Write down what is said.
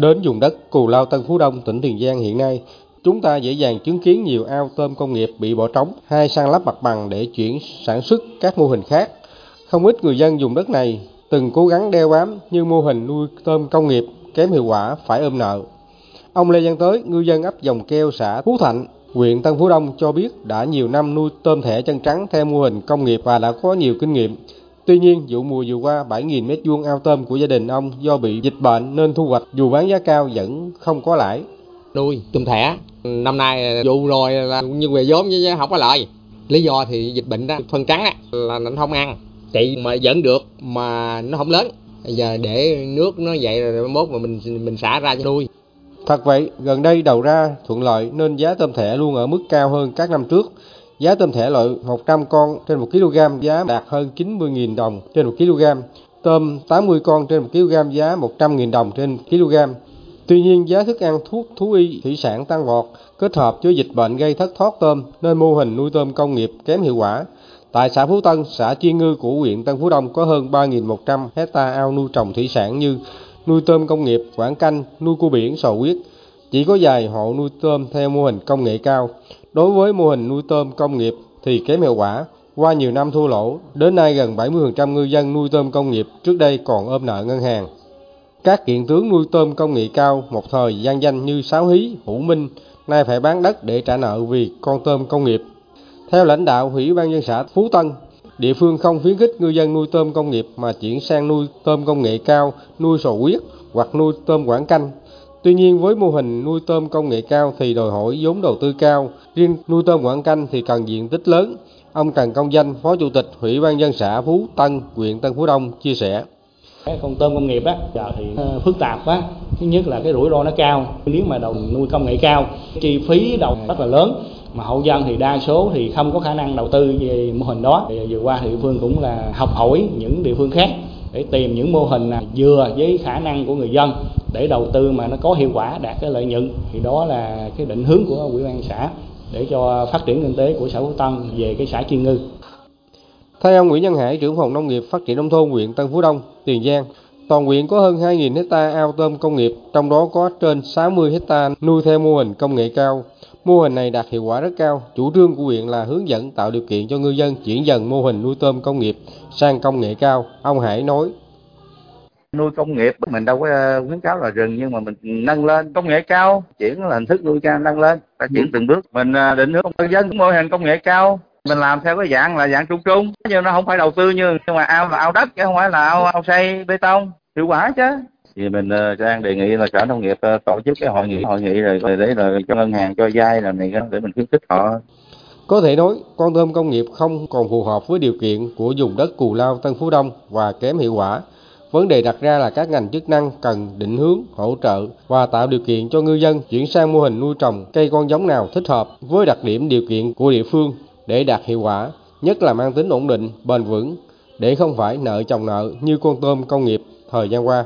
Đến vùng đất Cù Lao Tân Phú Đông, tỉnh Tiền Giang hiện nay, chúng ta dễ dàng chứng kiến nhiều ao tôm công nghiệp bị bỏ trống hay sang lắp mặt bằng để chuyển sản xuất các mô hình khác. Không ít người dân dùng đất này từng cố gắng đeo bám như mô hình nuôi tôm công nghiệp kém hiệu quả phải ôm nợ. Ông Lê Văn Tới, ngư dân ấp Dòng Keo, xã Phú Thạnh, huyện Tân Phú Đông cho biết đã nhiều năm nuôi tôm thẻ chân trắng theo mô hình công nghiệp và đã có nhiều kinh nghiệm. Tuy nhiên, vụ mùa vừa qua 7.000 mét vuông ao tôm của gia đình ông do bị dịch bệnh nên thu hoạch dù bán giá cao vẫn không có lãi. Nuôi tôm thẻ, năm nay vụ rồi là như về vốn chứ không có lợi. Lý do thì dịch bệnh đó, phân trắng đó, là nó không ăn. Chị mà vẫn được mà nó không lớn. Bây giờ để nước nó vậy rồi mốt mà mình mình xả ra cho nuôi. Thật vậy, gần đây đầu ra thuận lợi nên giá tôm thẻ luôn ở mức cao hơn các năm trước. Giá tôm thẻ loại 100 con trên 1 kg giá đạt hơn 90.000 đồng trên 1 kg. Tôm 80 con trên 1 kg giá 100.000 đồng trên kg. Tuy nhiên giá thức ăn thuốc thú y thủy sản tăng vọt kết hợp với dịch bệnh gây thất thoát tôm nên mô hình nuôi tôm công nghiệp kém hiệu quả. Tại xã Phú Tân, xã Chiên Ngư của huyện Tân Phú Đông có hơn 3.100 hecta ao nuôi trồng thủy sản như nuôi tôm công nghiệp, quảng canh, nuôi cua biển, sò huyết. Chỉ có vài hộ nuôi tôm theo mô hình công nghệ cao. Đối với mô hình nuôi tôm công nghiệp thì kém hiệu quả. Qua nhiều năm thua lỗ, đến nay gần 70% ngư dân nuôi tôm công nghiệp trước đây còn ôm nợ ngân hàng. Các kiện tướng nuôi tôm công nghệ cao một thời gian danh như Sáo Hí, Hữu Minh, nay phải bán đất để trả nợ vì con tôm công nghiệp. Theo lãnh đạo Ủy ban dân xã Phú Tân, địa phương không khuyến khích ngư dân nuôi tôm công nghiệp mà chuyển sang nuôi tôm công nghệ cao, nuôi sò huyết hoặc nuôi tôm quảng canh. Tuy nhiên với mô hình nuôi tôm công nghệ cao thì đòi hỏi vốn đầu tư cao, riêng nuôi tôm quảng canh thì cần diện tích lớn. Ông Trần Công Danh, Phó Chủ tịch Ủy ban dân xã Phú Tân, huyện Tân Phú Đông chia sẻ. Cái con tôm công nghiệp á, giờ thì ờ, phức tạp quá. Thứ nhất là cái rủi ro nó cao. Nếu mà đầu nuôi công nghệ cao, chi phí đầu rất là lớn mà hậu dân thì đa số thì không có khả năng đầu tư về mô hình đó thì vừa qua thì địa phương cũng là học hỏi những địa phương khác để tìm những mô hình vừa với khả năng của người dân để đầu tư mà nó có hiệu quả đạt cái lợi nhuận thì đó là cái định hướng của ủy ban xã để cho phát triển kinh tế của xã Phú Tân về cái xã Chiên Ngư. Theo ông Nguyễn Nhân Hải, trưởng phòng nông nghiệp phát triển nông thôn huyện Tân Phú Đông, Tiền Giang, toàn huyện có hơn 2.000 hecta ao tôm công nghiệp, trong đó có trên 60 hecta nuôi theo mô hình công nghệ cao. Mô hình này đạt hiệu quả rất cao. Chủ trương của huyện là hướng dẫn tạo điều kiện cho ngư dân chuyển dần mô hình nuôi tôm công nghiệp sang công nghệ cao. Ông Hải nói. Nuôi công nghiệp. Mình đâu có khuyến cáo là rừng nhưng mà mình nâng lên. Công nghệ cao, chuyển là hình thức nuôi cao nâng lên, ta chuyển từng bước. Mình định hướng ngư dân mô hình công nghệ cao, mình làm theo cái dạng là dạng trung trung, nhưng nó không phải đầu tư như nhưng mà ao là ao đất chứ không phải là ao, ao xây bê tông, hiệu quả chứ. Thì mình uh, đang đề nghị là sở nông nghiệp uh, tổ chức cái hội nghị hội nghị rồi, rồi đấy là cho ngân hàng cho vay là này để mình khuyến khích họ. Có thể nói con tôm công nghiệp không còn phù hợp với điều kiện của vùng đất cù lao tân phú đông và kém hiệu quả vấn đề đặt ra là các ngành chức năng cần định hướng, hỗ trợ và tạo điều kiện cho ngư dân chuyển sang mô hình nuôi trồng cây con giống nào thích hợp với đặc điểm điều kiện của địa phương để đạt hiệu quả, nhất là mang tính ổn định, bền vững, để không phải nợ chồng nợ như con tôm công nghiệp thời gian qua.